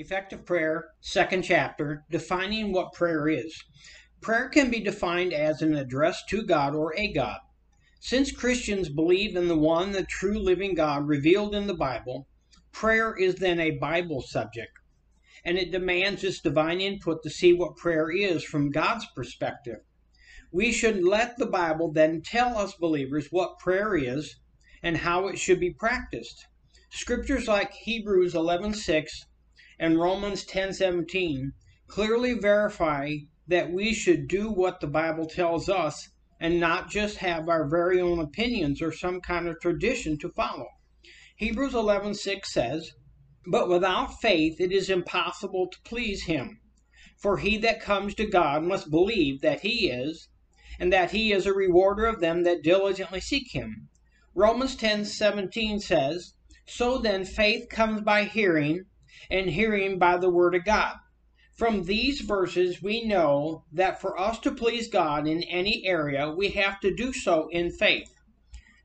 Effective Prayer, second chapter, defining what prayer is. Prayer can be defined as an address to God or a God. Since Christians believe in the one, the true living God revealed in the Bible, prayer is then a Bible subject, and it demands its divine input to see what prayer is from God's perspective. We should let the Bible then tell us believers what prayer is and how it should be practiced. Scriptures like Hebrews 11:6 and Romans 10:17 clearly verify that we should do what the Bible tells us and not just have our very own opinions or some kind of tradition to follow. Hebrews 11:6 says, "But without faith it is impossible to please him, for he that comes to God must believe that he is, and that he is a rewarder of them that diligently seek him." Romans 10:17 says, "So then faith comes by hearing, and hearing by the Word of God. From these verses, we know that for us to please God in any area, we have to do so in faith.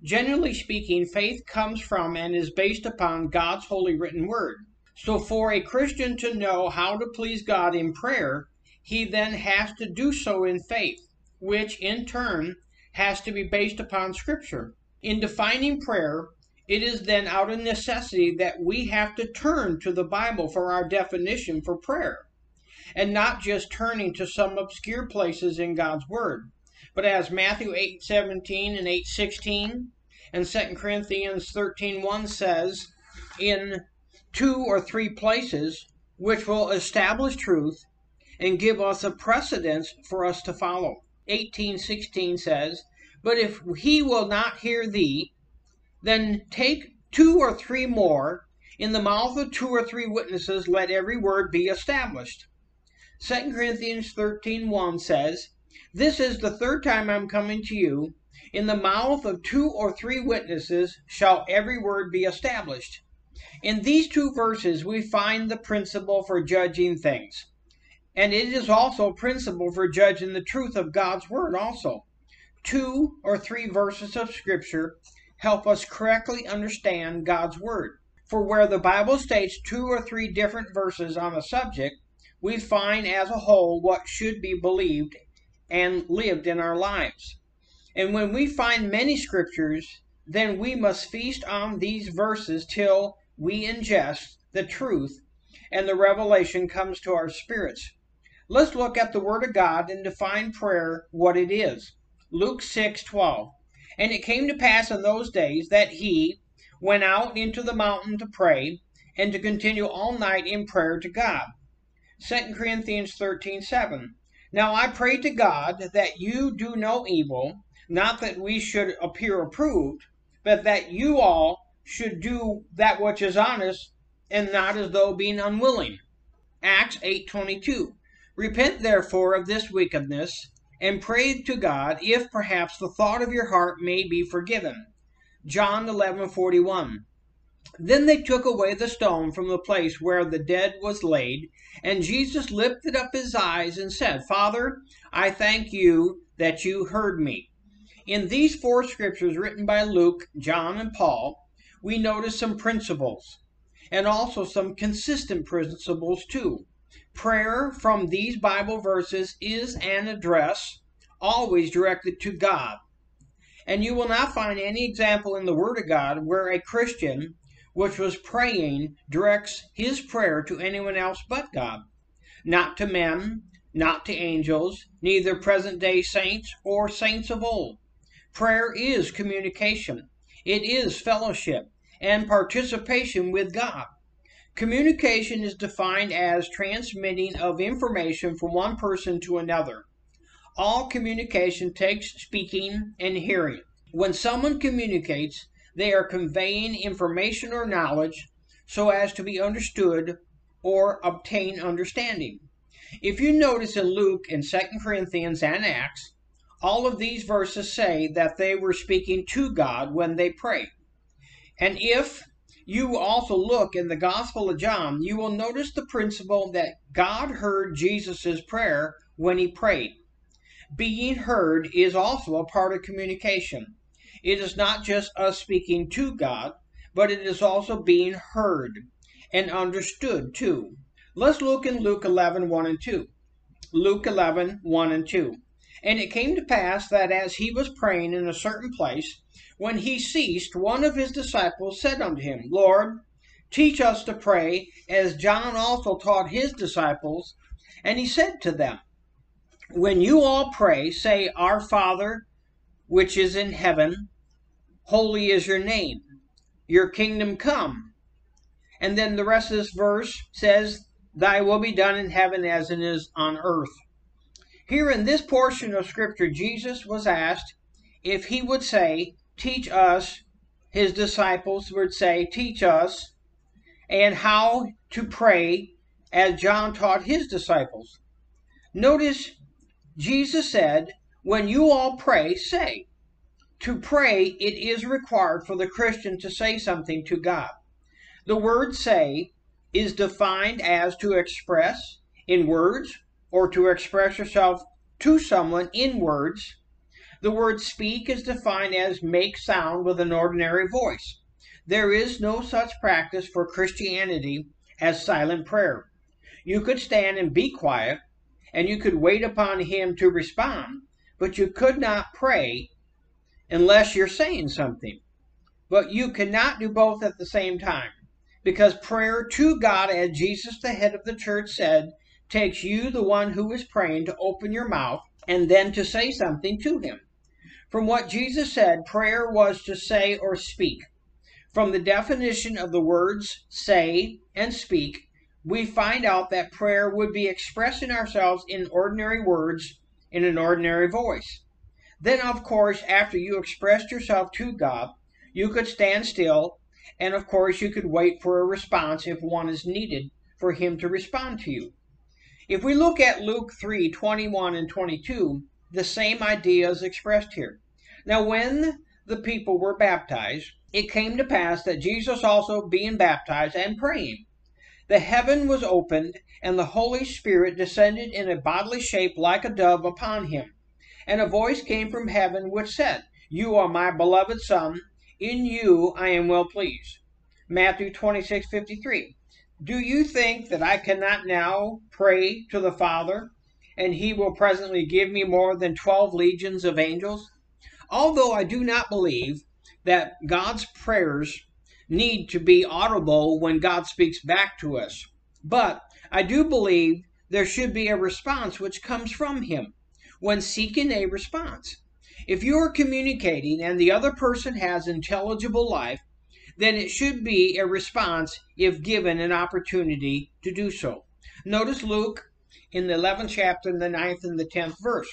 Generally speaking, faith comes from and is based upon God's holy written word. So, for a Christian to know how to please God in prayer, he then has to do so in faith, which in turn has to be based upon Scripture. In defining prayer, it is then out of necessity that we have to turn to the Bible for our definition for prayer, and not just turning to some obscure places in God's Word. But as Matthew 8:17 and 8:16 and 2 Corinthians 13:1 says, in two or three places which will establish truth and give us a precedence for us to follow. 18:16 says, "But if he will not hear thee, then take two or three more. In the mouth of two or three witnesses, let every word be established. 2 Corinthians 13 says, This is the third time I'm coming to you. In the mouth of two or three witnesses shall every word be established. In these two verses, we find the principle for judging things. And it is also a principle for judging the truth of God's word, also. Two or three verses of Scripture help us correctly understand God's Word. For where the Bible states two or three different verses on a subject, we find as a whole what should be believed and lived in our lives. And when we find many scriptures, then we must feast on these verses till we ingest the truth and the revelation comes to our spirits. Let's look at the Word of God and define prayer what it is. Luke 6 12. And it came to pass in those days that he went out into the mountain to pray, and to continue all night in prayer to God. 2 Corinthians 13 7. Now I pray to God that you do no evil, not that we should appear approved, but that you all should do that which is honest, and not as though being unwilling. Acts 8:22. Repent therefore of this wickedness and pray to God if perhaps the thought of your heart may be forgiven. John 11:41. Then they took away the stone from the place where the dead was laid, and Jesus lifted up his eyes and said, Father, I thank you that you heard me. In these four scriptures written by Luke, John, and Paul, we notice some principles, and also some consistent principles too. Prayer from these Bible verses is an address always directed to God. And you will not find any example in the Word of God where a Christian, which was praying, directs his prayer to anyone else but God. Not to men, not to angels, neither present day saints or saints of old. Prayer is communication, it is fellowship and participation with God. Communication is defined as transmitting of information from one person to another. All communication takes speaking and hearing. When someone communicates, they are conveying information or knowledge so as to be understood or obtain understanding. If you notice in Luke and 2 Corinthians and Acts, all of these verses say that they were speaking to God when they prayed. And if you also look in the Gospel of John, you will notice the principle that God heard Jesus' prayer when he prayed. Being heard is also a part of communication. It is not just us speaking to God, but it is also being heard and understood too. Let's look in Luke 11, 1 and 2. Luke 11, 1 and 2. And it came to pass that as he was praying in a certain place, when he ceased, one of his disciples said unto him, Lord, teach us to pray, as John also taught his disciples. And he said to them, When you all pray, say, Our Father, which is in heaven, holy is your name, your kingdom come. And then the rest of this verse says, Thy will be done in heaven as it is on earth. Here in this portion of Scripture, Jesus was asked if he would say, Teach us, his disciples would say, Teach us, and how to pray as John taught his disciples. Notice Jesus said, When you all pray, say. To pray, it is required for the Christian to say something to God. The word say is defined as to express in words or to express yourself to someone in words. The word speak is defined as make sound with an ordinary voice. There is no such practice for Christianity as silent prayer. You could stand and be quiet, and you could wait upon Him to respond, but you could not pray unless you're saying something. But you cannot do both at the same time, because prayer to God, as Jesus, the head of the church, said, takes you, the one who is praying, to open your mouth and then to say something to him. From what Jesus said, prayer was to say or speak. From the definition of the words say and speak, we find out that prayer would be expressing ourselves in ordinary words in an ordinary voice. Then, of course, after you expressed yourself to God, you could stand still, and of course, you could wait for a response if one is needed for Him to respond to you. If we look at Luke 3 21 and 22, the same idea is expressed here. Now, when the people were baptized, it came to pass that Jesus also being baptized and praying, the heaven was opened, and the Holy Spirit descended in a bodily shape like a dove upon him. And a voice came from heaven which said, You are my beloved Son, in you I am well pleased. Matthew 26 53. Do you think that I cannot now pray to the Father, and he will presently give me more than twelve legions of angels? Although I do not believe that God's prayers need to be audible when God speaks back to us, but I do believe there should be a response which comes from him when seeking a response. If you are communicating and the other person has intelligible life, then it should be a response if given an opportunity to do so. Notice Luke in the 11th chapter, in the 9th and the 10th verse.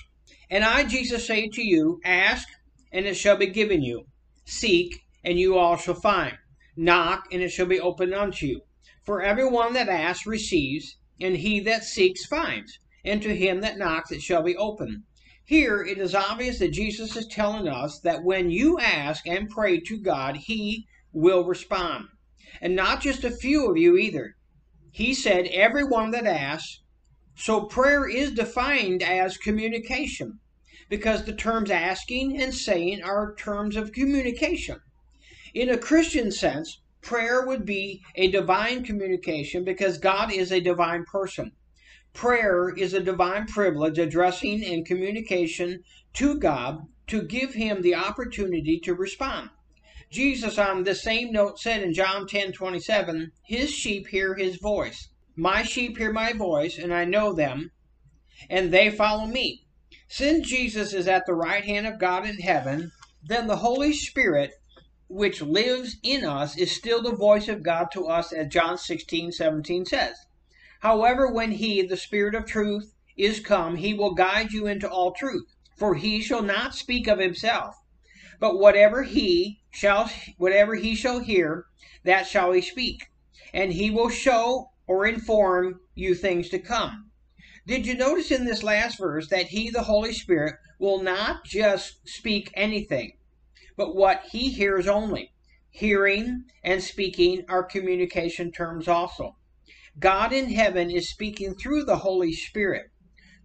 And I, Jesus, say to you, ask, and it shall be given you. Seek, and you all shall find. Knock, and it shall be opened unto you. For every one that asks receives, and he that seeks finds, and to him that knocks it shall be opened. Here it is obvious that Jesus is telling us that when you ask and pray to God, he will respond. And not just a few of you either. He said, everyone that asks. So prayer is defined as communication because the terms asking and saying are terms of communication. In a Christian sense, prayer would be a divine communication because God is a divine person. Prayer is a divine privilege addressing and communication to God to give him the opportunity to respond. Jesus, on the same note, said in John 10:27, His sheep hear his voice. My sheep hear my voice, and I know them, and they follow me. Since Jesus is at the right hand of God in heaven, then the Holy Spirit, which lives in us, is still the voice of God to us, as John 16:17 says. However, when He, the Spirit of truth, is come, He will guide you into all truth. For He shall not speak of Himself, but whatever He shall whatever he shall hear, that shall he speak, and he will show or inform you things to come. Did you notice in this last verse that he, the Holy Spirit, will not just speak anything, but what he hears only? Hearing and speaking are communication terms also. God in heaven is speaking through the Holy Spirit,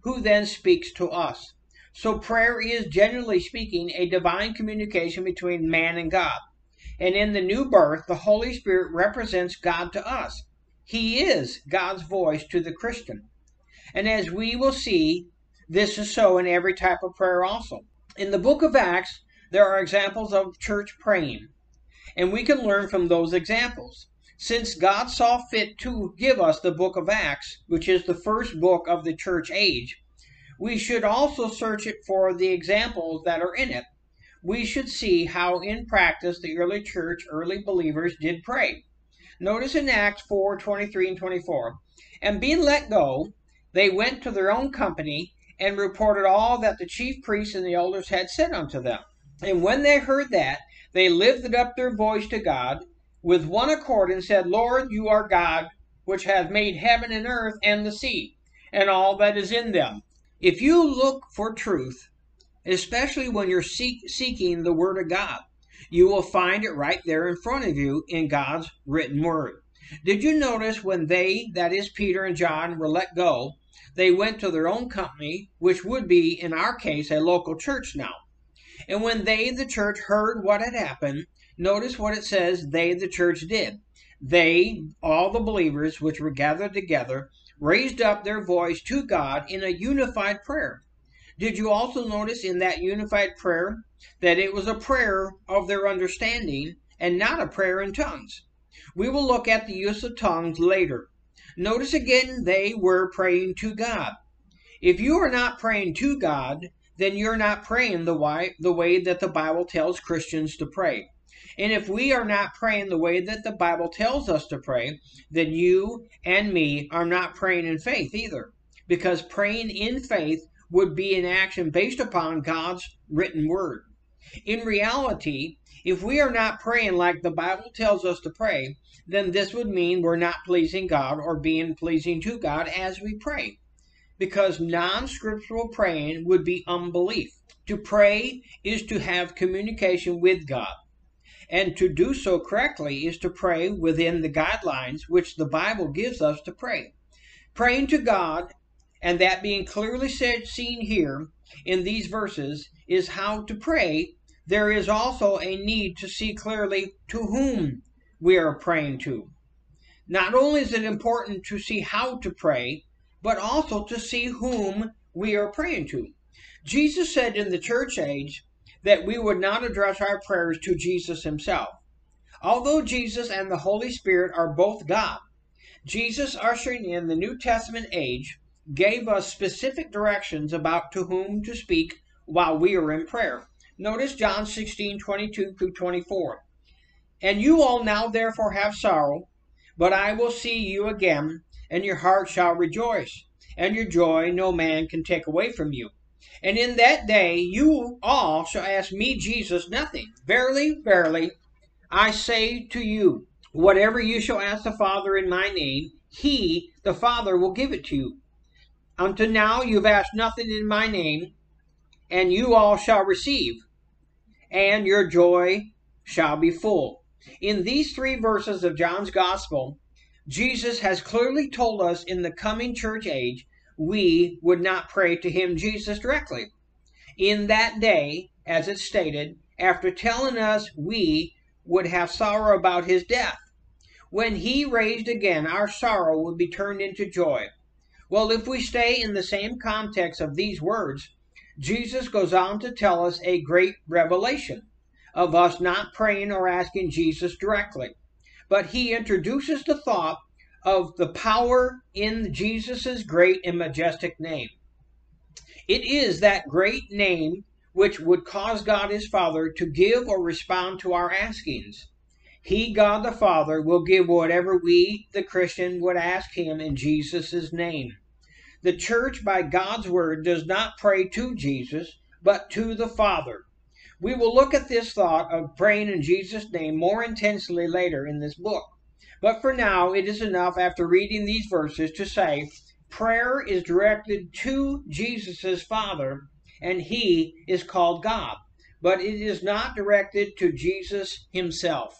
who then speaks to us. So prayer is, generally speaking, a divine communication between man and God. And in the new birth, the Holy Spirit represents God to us. He is God's voice to the Christian. And as we will see, this is so in every type of prayer also. In the book of Acts, there are examples of church praying, and we can learn from those examples. Since God saw fit to give us the book of Acts, which is the first book of the church age, we should also search it for the examples that are in it. We should see how in practice the early church, early believers did pray. Notice in Acts 4 23 and 24. And being let go, they went to their own company and reported all that the chief priests and the elders had said unto them. And when they heard that, they lifted up their voice to God with one accord and said, Lord, you are God, which hath made heaven and earth and the sea, and all that is in them. If you look for truth, especially when you're seek, seeking the Word of God, you will find it right there in front of you in God's written Word. Did you notice when they, that is Peter and John, were let go, they went to their own company, which would be, in our case, a local church now. And when they, the church, heard what had happened, Notice what it says they, the church, did. They, all the believers which were gathered together, raised up their voice to God in a unified prayer. Did you also notice in that unified prayer that it was a prayer of their understanding and not a prayer in tongues? We will look at the use of tongues later. Notice again, they were praying to God. If you are not praying to God, then you're not praying the way, the way that the Bible tells Christians to pray. And if we are not praying the way that the Bible tells us to pray, then you and me are not praying in faith either. Because praying in faith would be an action based upon God's written word. In reality, if we are not praying like the Bible tells us to pray, then this would mean we're not pleasing God or being pleasing to God as we pray. Because non scriptural praying would be unbelief. To pray is to have communication with God. And to do so correctly is to pray within the guidelines which the Bible gives us to pray. Praying to God, and that being clearly said, seen here in these verses, is how to pray. There is also a need to see clearly to whom we are praying to. Not only is it important to see how to pray, but also to see whom we are praying to. Jesus said in the church age, that we would not address our prayers to Jesus himself. Although Jesus and the Holy Spirit are both God, Jesus ushering in the New Testament age gave us specific directions about to whom to speak while we are in prayer. Notice John 16, 22 through 24. And you all now therefore have sorrow, but I will see you again, and your heart shall rejoice, and your joy no man can take away from you. And in that day you all shall ask me, Jesus, nothing. Verily, verily, I say to you, whatever you shall ask the Father in my name, he, the Father, will give it to you. Unto now you've asked nothing in my name, and you all shall receive, and your joy shall be full. In these three verses of John's Gospel, Jesus has clearly told us in the coming church age we would not pray to him, Jesus, directly. In that day, as it's stated, after telling us we would have sorrow about his death. When he raised again, our sorrow would be turned into joy. Well, if we stay in the same context of these words, Jesus goes on to tell us a great revelation of us not praying or asking Jesus directly. But he introduces the thought of the power in Jesus' great and majestic name. It is that great name which would cause God his Father to give or respond to our askings. He, God the Father, will give whatever we, the Christian, would ask him in Jesus' name. The church, by God's word, does not pray to Jesus, but to the Father. We will look at this thought of praying in Jesus' name more intensely later in this book. But for now, it is enough after reading these verses to say prayer is directed to Jesus' Father, and he is called God. But it is not directed to Jesus himself.